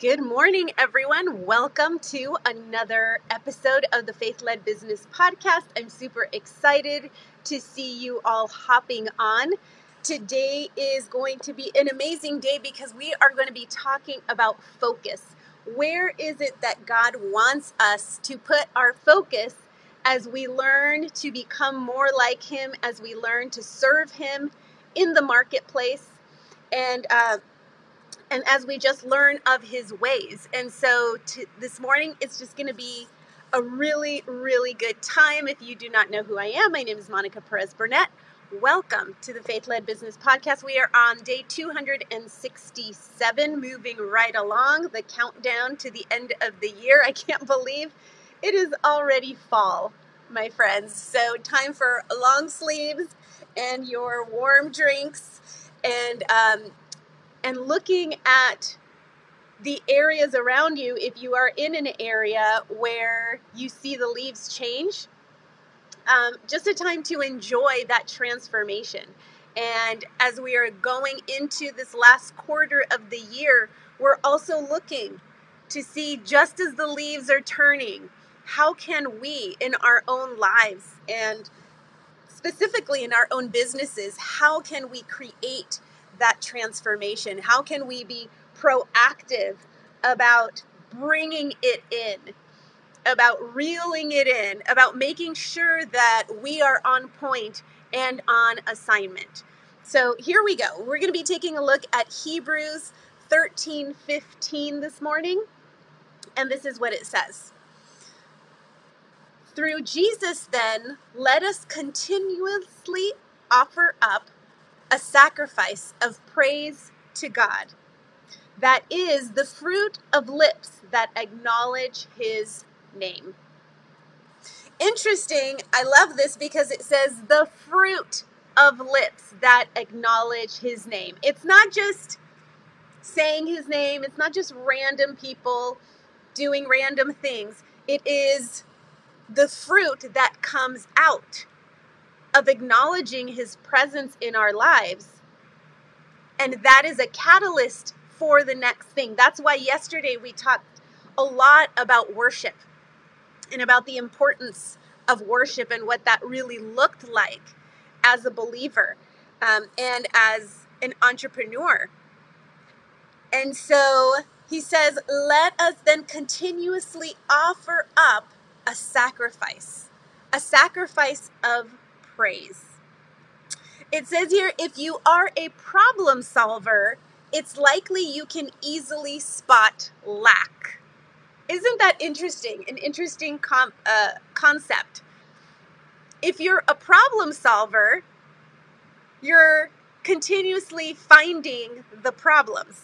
Good morning, everyone. Welcome to another episode of the Faith Led Business Podcast. I'm super excited to see you all hopping on. Today is going to be an amazing day because we are going to be talking about focus. Where is it that God wants us to put our focus as we learn to become more like Him, as we learn to serve Him in the marketplace? And uh, and as we just learn of his ways. And so to, this morning, it's just going to be a really, really good time. If you do not know who I am, my name is Monica Perez Burnett. Welcome to the Faith Led Business Podcast. We are on day 267, moving right along the countdown to the end of the year. I can't believe it is already fall, my friends. So, time for long sleeves and your warm drinks and um, and looking at the areas around you if you are in an area where you see the leaves change um, just a time to enjoy that transformation. And as we are going into this last quarter of the year we're also looking to see just as the leaves are turning how can we in our own lives and specifically in our own businesses how can we create that transformation? How can we be proactive about bringing it in, about reeling it in, about making sure that we are on point and on assignment? So here we go. We're going to be taking a look at Hebrews 13 15 this morning. And this is what it says. Through Jesus, then, let us continuously offer up a sacrifice of praise to God. That is the fruit of lips that acknowledge his name. Interesting, I love this because it says the fruit of lips that acknowledge his name. It's not just saying his name, it's not just random people doing random things. It is the fruit that comes out of acknowledging his presence in our lives. And that is a catalyst for the next thing. That's why yesterday we talked a lot about worship and about the importance of worship and what that really looked like as a believer um, and as an entrepreneur. And so he says, let us then continuously offer up a sacrifice, a sacrifice of praise. It says here if you are a problem solver, it's likely you can easily spot lack. Isn't that interesting? An interesting com- uh, concept. If you're a problem solver, you're continuously finding the problems.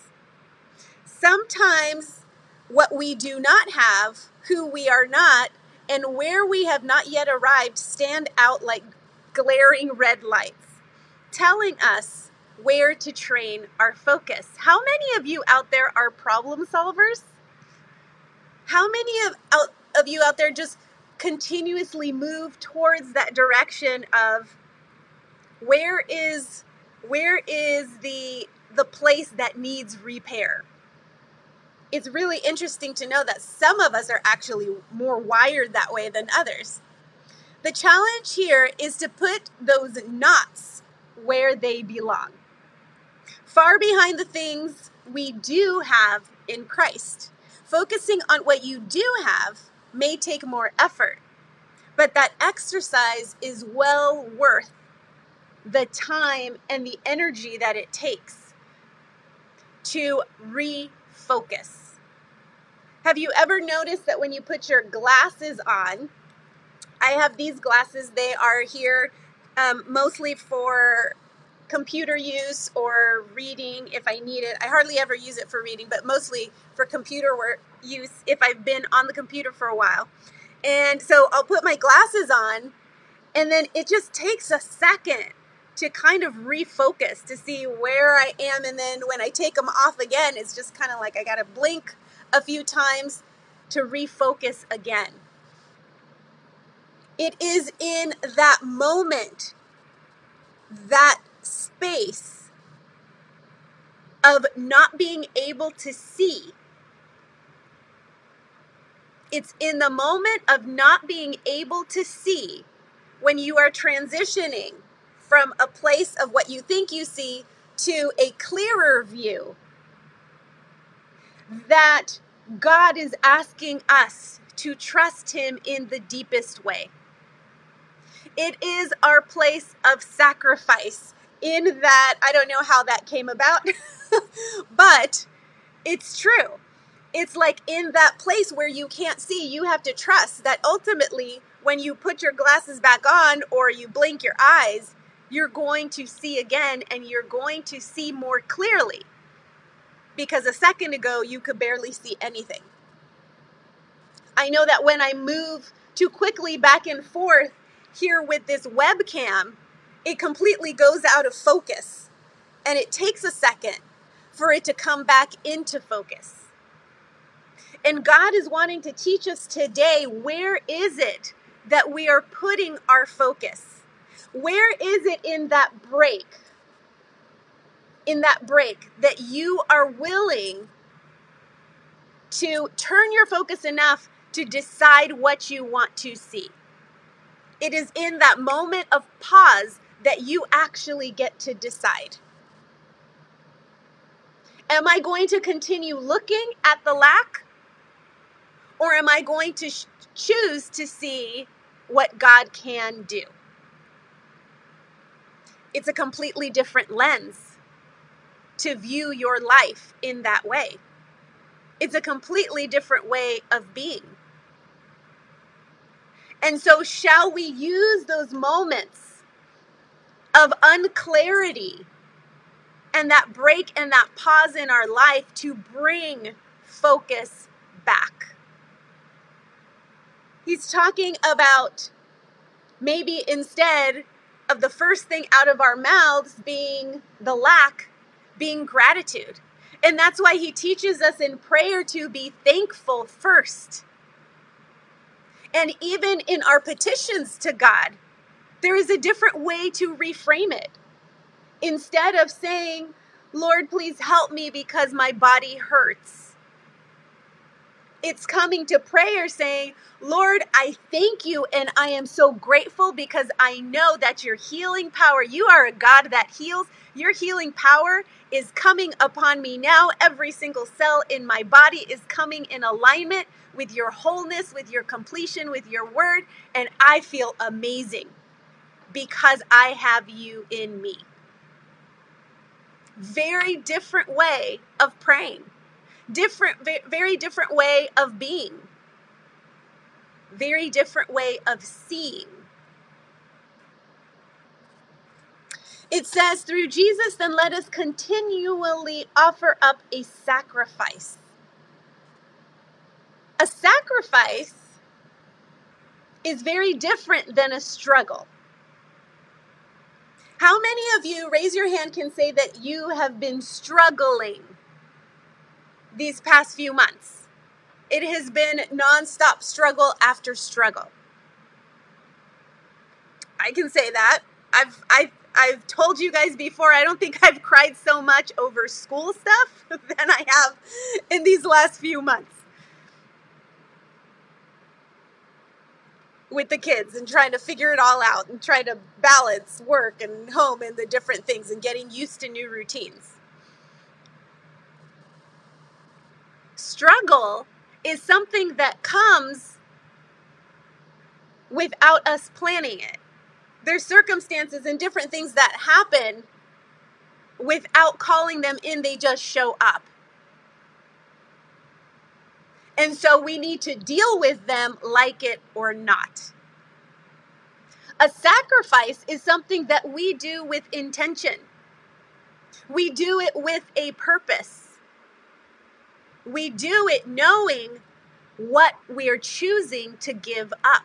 Sometimes what we do not have, who we are not, and where we have not yet arrived stand out like glaring red lights telling us where to train our focus. How many of you out there are problem solvers? How many of, out, of you out there just continuously move towards that direction of where is where is the the place that needs repair? It's really interesting to know that some of us are actually more wired that way than others. The challenge here is to put those knots where they belong, far behind the things we do have in Christ. Focusing on what you do have may take more effort, but that exercise is well worth the time and the energy that it takes to refocus. Have you ever noticed that when you put your glasses on, I have these glasses. They are here um, mostly for computer use or reading if I need it. I hardly ever use it for reading, but mostly for computer work use if I've been on the computer for a while. And so I'll put my glasses on, and then it just takes a second to kind of refocus to see where I am. And then when I take them off again, it's just kind of like I got to blink a few times to refocus again. It is in that moment, that space of not being able to see. It's in the moment of not being able to see when you are transitioning from a place of what you think you see to a clearer view that God is asking us to trust Him in the deepest way. It is our place of sacrifice, in that I don't know how that came about, but it's true. It's like in that place where you can't see, you have to trust that ultimately, when you put your glasses back on or you blink your eyes, you're going to see again and you're going to see more clearly. Because a second ago, you could barely see anything. I know that when I move too quickly back and forth here with this webcam, it completely goes out of focus. And it takes a second for it to come back into focus. And God is wanting to teach us today where is it that we are putting our focus? Where is it in that break? In that break that you are willing to turn your focus enough to decide what you want to see. It is in that moment of pause that you actually get to decide. Am I going to continue looking at the lack? Or am I going to sh- choose to see what God can do? it's a completely different lens to view your life in that way. It's a completely different way of being. And so, shall we use those moments of unclarity and that break and that pause in our life to bring focus back? He's talking about maybe instead of the first thing out of our mouths being the lack, being gratitude. And that's why he teaches us in prayer to be thankful first. And even in our petitions to God, there is a different way to reframe it. Instead of saying, Lord, please help me because my body hurts it's coming to prayer saying, Lord, I thank you and I am so grateful because I know that your healing power, you are a God that heals. Your healing power is coming upon me now. Every single cell in my body is coming in alignment with your wholeness, with your completion, with your word. And I feel amazing because I have you in me. Very different way of praying different very different way of being. Very different way of seeing. It says through jesus then let us continually offer up a sacrifice. A sacrifice is very different than a struggle. How many of you raise your hand can say that you have been struggling these past few months. It has been nonstop struggle after struggle. I can say that. I've I've I've told you guys before, I don't think I've cried so much over school stuff than I have in these last few months. With the kids and trying to figure it all out and trying to balance work and home and the different things and getting used to new routines. Struggle is something that comes without us planning it. There's circumstances and different things that happen without calling them in, they just show up. And so we need to deal with them like it or not. A sacrifice is something that we do with intention. We do it with a purpose. We do it knowing what we are choosing to give up.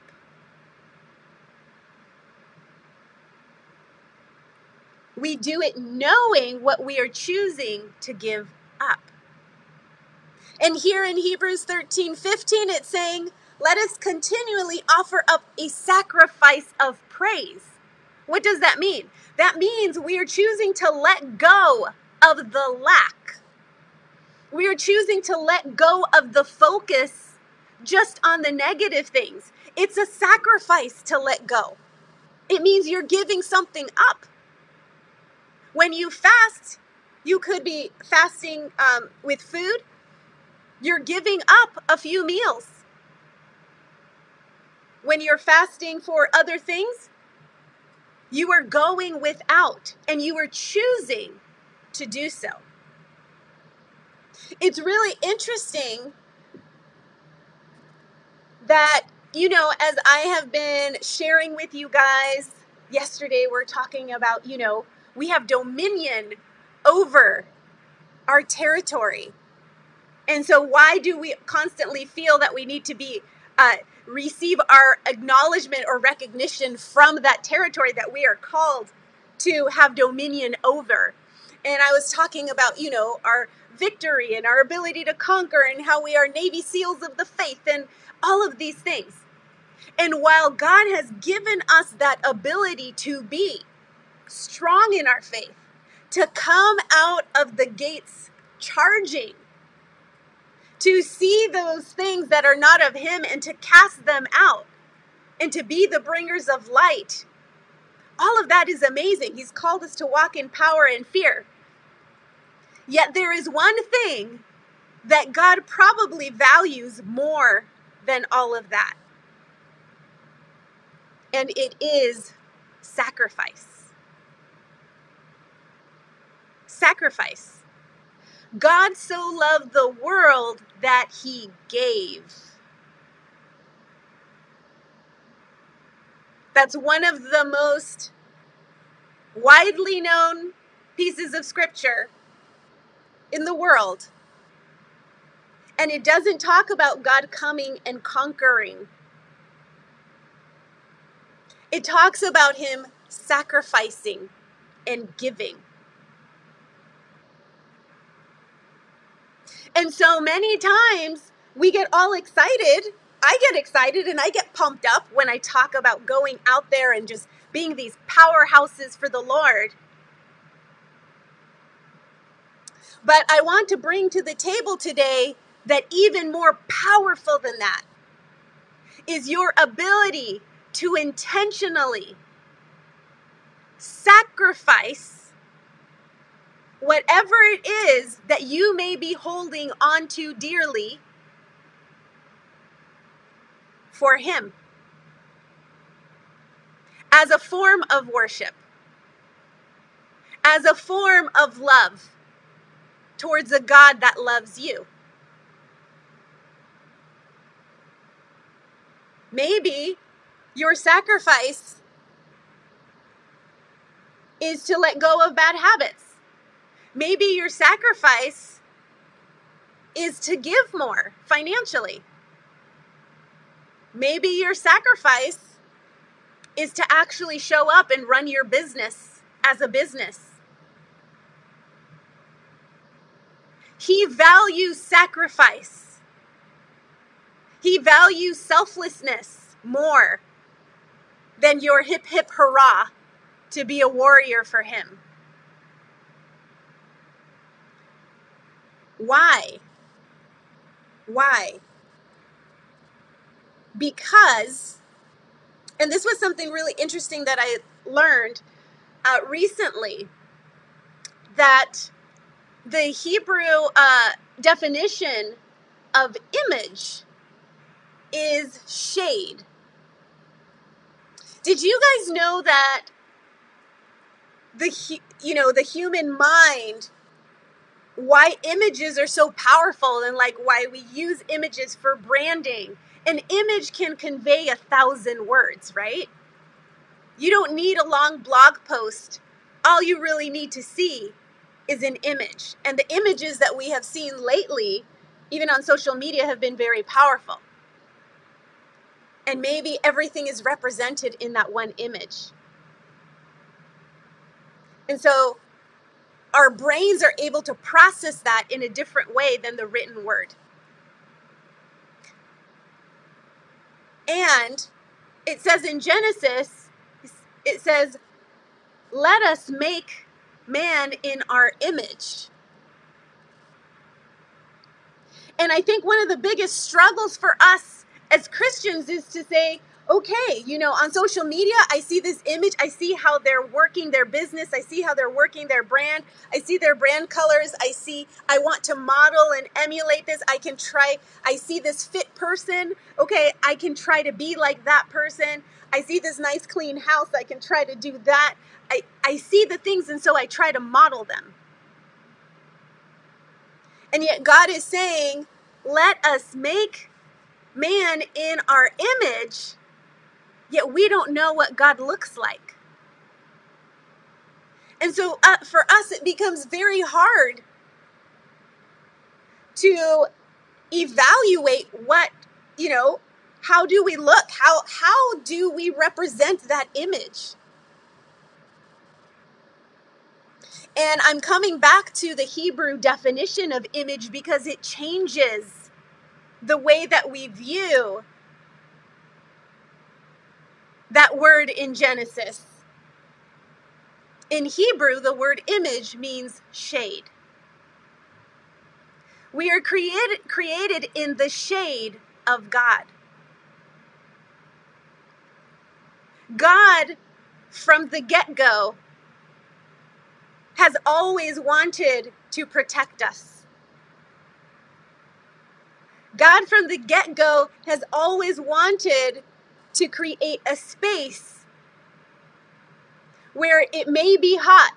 We do it knowing what we are choosing to give up. And here in Hebrews 13 15, it's saying, Let us continually offer up a sacrifice of praise. What does that mean? That means we are choosing to let go of the lack. We are choosing to let go of the focus just on the negative things. It's a sacrifice to let go. It means you're giving something up. When you fast, you could be fasting um, with food, you're giving up a few meals. When you're fasting for other things, you are going without and you are choosing to do so. It's really interesting that, you know, as I have been sharing with you guys, yesterday we're talking about, you know, we have dominion over our territory. And so, why do we constantly feel that we need to be uh, receive our acknowledgement or recognition from that territory that we are called to have dominion over? And I was talking about, you know, our victory and our ability to conquer and how we are Navy SEALs of the faith and all of these things. And while God has given us that ability to be strong in our faith, to come out of the gates charging, to see those things that are not of Him and to cast them out, and to be the bringers of light. All of that is amazing. He's called us to walk in power and fear. Yet there is one thing that God probably values more than all of that. And it is sacrifice. Sacrifice. God so loved the world that he gave. That's one of the most widely known pieces of scripture in the world. And it doesn't talk about God coming and conquering. It talks about him sacrificing and giving. And so many times we get all excited. I get excited and I get pumped up when I talk about going out there and just being these powerhouses for the Lord. But I want to bring to the table today that even more powerful than that is your ability to intentionally sacrifice whatever it is that you may be holding onto dearly for Him as a form of worship, as a form of love towards a God that loves you. Maybe your sacrifice is to let go of bad habits. Maybe your sacrifice is to give more financially. Maybe your sacrifice is to actually show up and run your business as a business. He values sacrifice. He values selflessness more than your hip hip hurrah to be a warrior for him. Why? Why? Because, and this was something really interesting that I learned uh, recently that the Hebrew uh, definition of image is shade. Did you guys know that the you know the human mind why images are so powerful and like why we use images for branding an image can convey a thousand words right you don't need a long blog post all you really need to see is an image. And the images that we have seen lately, even on social media, have been very powerful. And maybe everything is represented in that one image. And so our brains are able to process that in a different way than the written word. And it says in Genesis, it says, let us make man in our image. And I think one of the biggest struggles for us as Christians is to say, okay, you know, on social media, I see this image. I see how they're working their business. I see how they're working their brand. I see their brand colors. I see, I want to model and emulate this. I can try, I see this fit person. Okay, I can try to be like that person. I see this nice clean house. I can try to do that. I, I see the things, and so I try to model them. And yet, God is saying, let us make man in our image yet we don't know what God looks like. And so uh, for us, it becomes very hard to evaluate what, you know, how do we look? How, how do we represent that image? And I'm coming back to the Hebrew definition of image because it changes the way that we view that word in Genesis. In Hebrew, the word image means shade. We are created, created in the shade of God. God, from the get go, has always wanted to protect us. God, from the get go, has always wanted to create a space where it may be hot,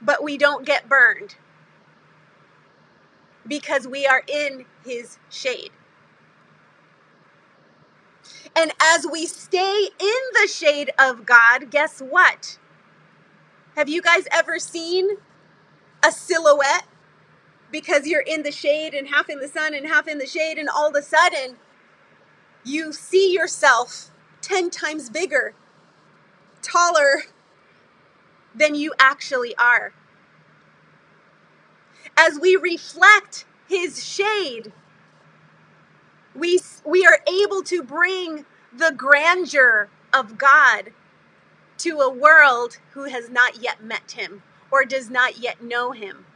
but we don't get burned because we are in his shade. And as we stay in the shade of God, guess what? Have you guys ever seen a silhouette? Because you're in the shade and half in the sun and half in the shade, and all of a sudden you see yourself 10 times bigger, taller than you actually are. As we reflect his shade, we, we are able to bring the grandeur of God to a world who has not yet met him or does not yet know him.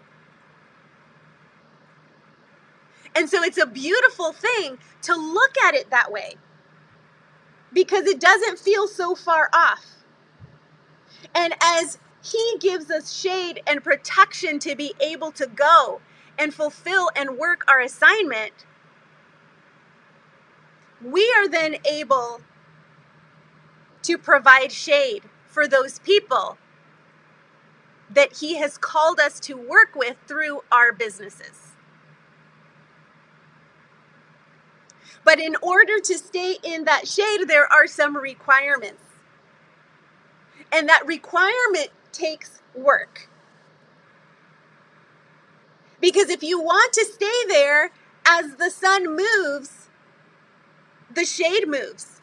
And so it's a beautiful thing to look at it that way because it doesn't feel so far off. And as He gives us shade and protection to be able to go and fulfill and work our assignment, we are then able to provide shade for those people that He has called us to work with through our businesses. But in order to stay in that shade, there are some requirements. And that requirement takes work. Because if you want to stay there as the sun moves, the shade moves.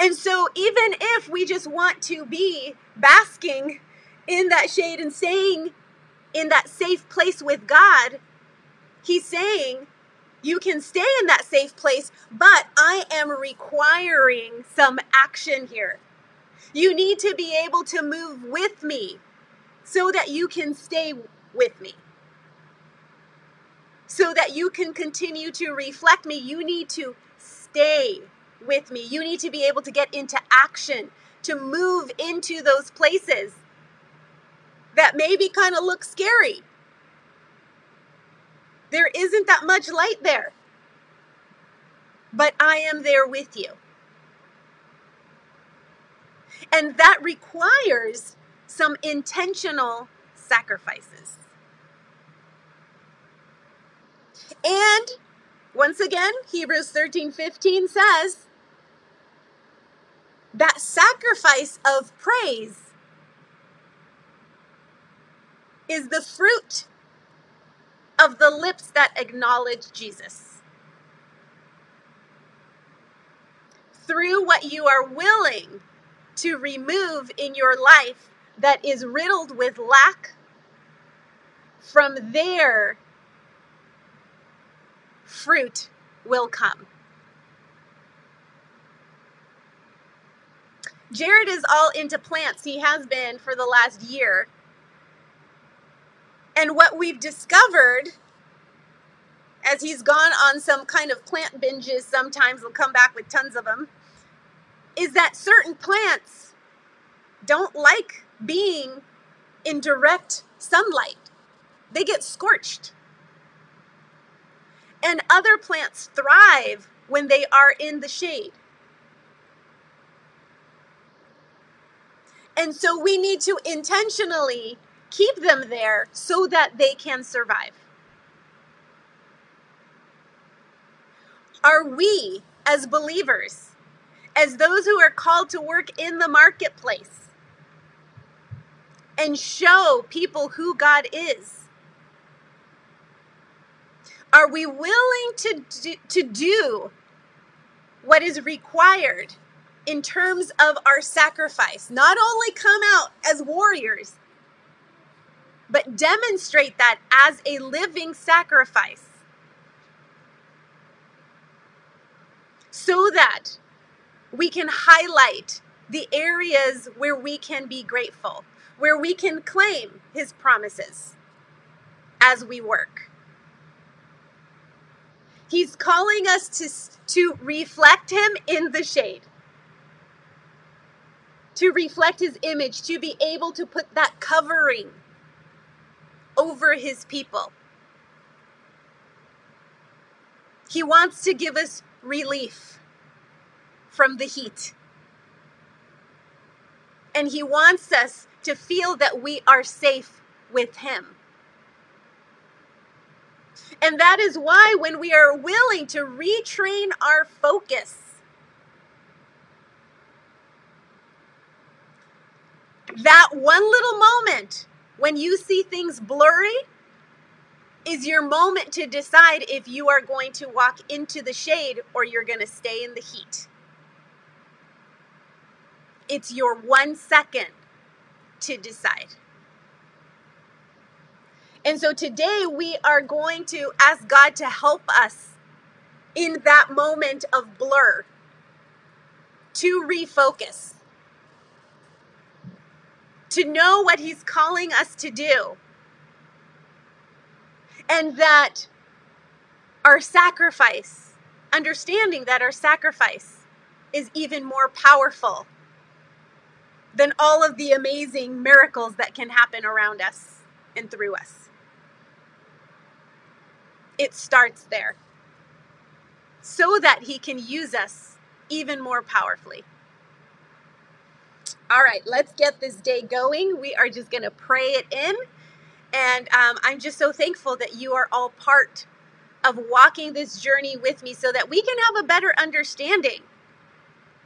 And so, even if we just want to be basking in that shade and staying in that safe place with God, He's saying, you can stay in that safe place, but I am requiring some action here. You need to be able to move with me so that you can stay with me. So that you can continue to reflect me, you need to stay with me. You need to be able to get into action, to move into those places that maybe kind of look scary there isn't that much light there. But I am there with you. And that requires some intentional sacrifices. And once again, Hebrews 13 15 says that sacrifice of praise is the fruit of the lips that acknowledge Jesus. Through what you are willing to remove in your life that is riddled with lack, from there, fruit will come. Jared is all into plants. He has been for the last year. And what we've discovered as he's gone on some kind of plant binges, sometimes he'll come back with tons of them, is that certain plants don't like being in direct sunlight. They get scorched. And other plants thrive when they are in the shade. And so we need to intentionally keep them there so that they can survive. Are we, as believers, as those who are called to work in the marketplace and show people who God is, are we willing to do, to do what is required in terms of our sacrifice. Not only come out as warriors, but demonstrate that as a living sacrifice. So that we can highlight the areas where we can be grateful, where we can claim His promises as we work. He's calling us to, to reflect Him in the shade to reflect his image, to be able to put that covering over his people. He wants to give us relief from the heat. And he wants us to feel that we are safe with him. And that is why, when we are willing to retrain our focus that one little moment when you see things blurry is your moment to decide if you are going to walk into the shade or you're going to stay in the heat. It's your one second to decide. And so today we are going to ask God to help us in that moment of blur to refocus to know what He's calling us to do. And that our sacrifice, understanding that our sacrifice is even more powerful than all of the amazing miracles that can happen around us and through us. It starts there so that He can use us even more powerfully. All right, let's get this day going. We are just going to pray it in. And um, I'm just so thankful that you are all part of walking this journey with me so that we can have a better understanding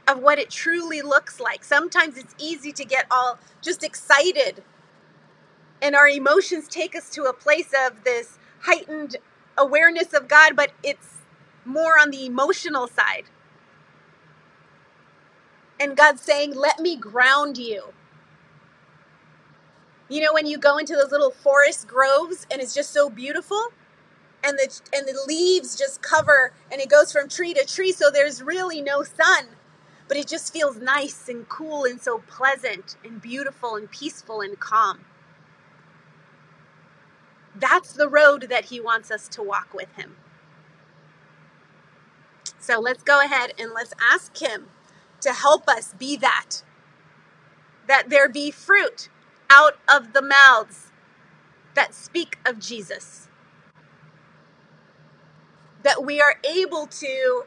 of what it truly looks like. Sometimes it's easy to get all just excited, and our emotions take us to a place of this heightened awareness of God, but it's more on the emotional side. And God's saying, Let me ground you. You know, when you go into those little forest groves and it's just so beautiful, and the and the leaves just cover and it goes from tree to tree, so there's really no sun. But it just feels nice and cool and so pleasant and beautiful and peaceful and calm. That's the road that he wants us to walk with him. So let's go ahead and let's ask him to help us be that. That there be fruit out of the mouths that speak of Jesus. That we are able to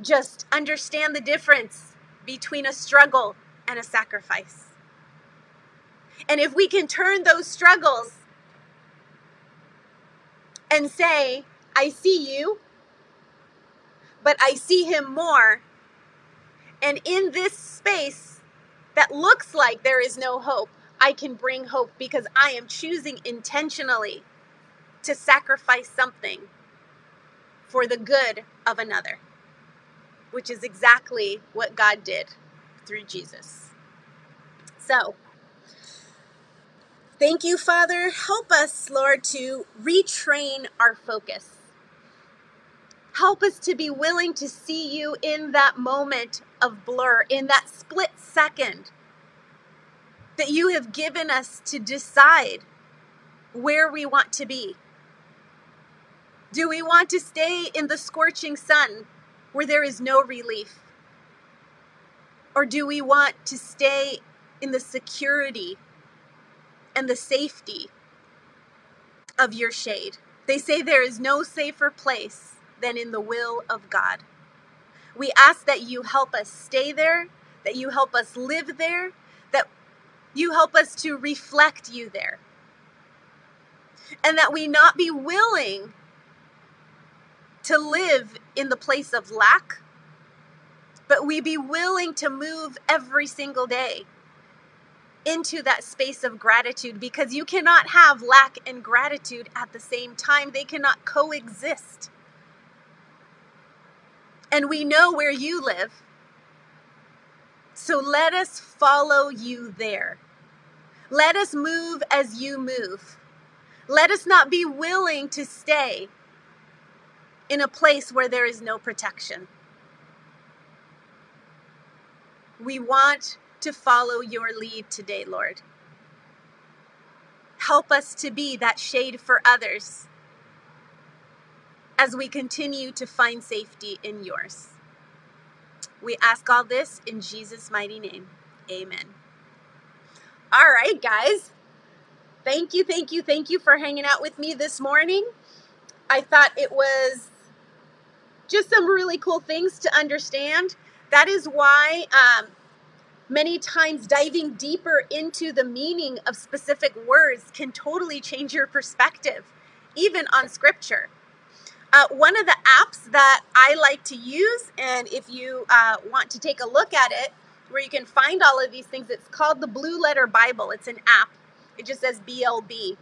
just understand the difference between a struggle and a sacrifice. And if we can turn those struggles and say, I see you, but I see him more. And in this space that looks like there is no hope, I can bring hope because I am choosing intentionally to sacrifice something for the good of another, which is exactly what God did through Jesus. So, thank you, Father. Help us, Lord, to retrain our focus. Help us to be willing to see you in that moment of blur, in that split second that you have given us to decide where we want to be. Do we want to stay in the scorching sun where there is no relief? Or do we want to stay in the security and the safety of your shade? They say there is no safer place than in the will of God. We ask that you help us stay there, that you help us live there, that you help us to reflect you there. And that we not be willing to live in the place of lack, but we be willing to move every single day into that space of gratitude because you cannot have lack and gratitude at the same time. They cannot coexist. And we know where you live. So let us follow you there. Let us move as you move. Let us not be willing to stay in a place where there is no protection. We want to follow your lead today, Lord. Help us to be that shade for others as we continue to find safety in yours. We ask all this in Jesus' mighty name. Amen. All right, guys. Thank you, thank you, thank you for hanging out with me this morning. I thought it was just some really cool things to understand. That is why um, many times diving deeper into the meaning of specific words can totally change your perspective, even on scripture. Uh, one of the apps that I like to use, and if you uh, want to take a look at it, where you can find all of these things, it's called the Blue Letter Bible. It's an app, it just says BLB.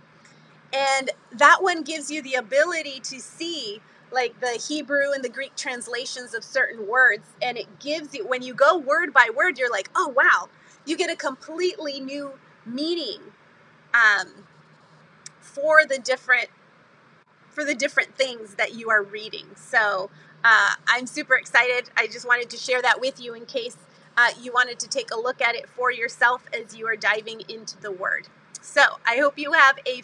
And that one gives you the ability to see like the Hebrew and the Greek translations of certain words. And it gives you, when you go word by word, you're like, oh, wow, you get a completely new meaning um, for the different for the different things that you are reading. So uh, I'm super excited. I just wanted to share that with you in case uh, you wanted to take a look at it for yourself as you are diving into the Word. So I hope you have a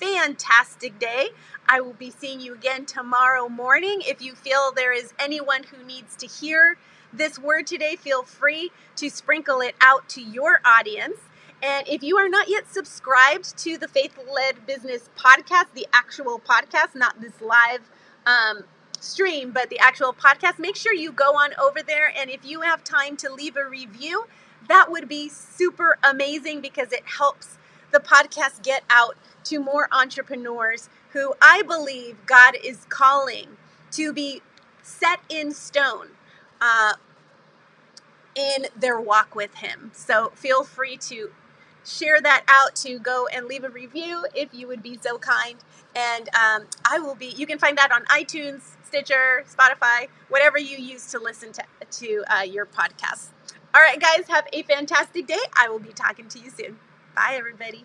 fantastic day. I will be seeing you again tomorrow morning. If you feel there is anyone who needs to hear this word today, feel free to sprinkle it out to your audience. And if you are not yet subscribed to the Faith Led Business podcast, the actual podcast, not this live um, stream, but the actual podcast, make sure you go on over there. And if you have time to leave a review, that would be super amazing because it helps the podcast get out to more entrepreneurs who I believe God is calling to be set in stone uh, in their walk with Him. So feel free to share that out to go and leave a review if you would be so kind. And um, I will be, you can find that on iTunes, Stitcher, Spotify, whatever you use to listen to, to uh, your podcast. All right, guys, have a fantastic day. I will be talking to you soon. Bye, everybody.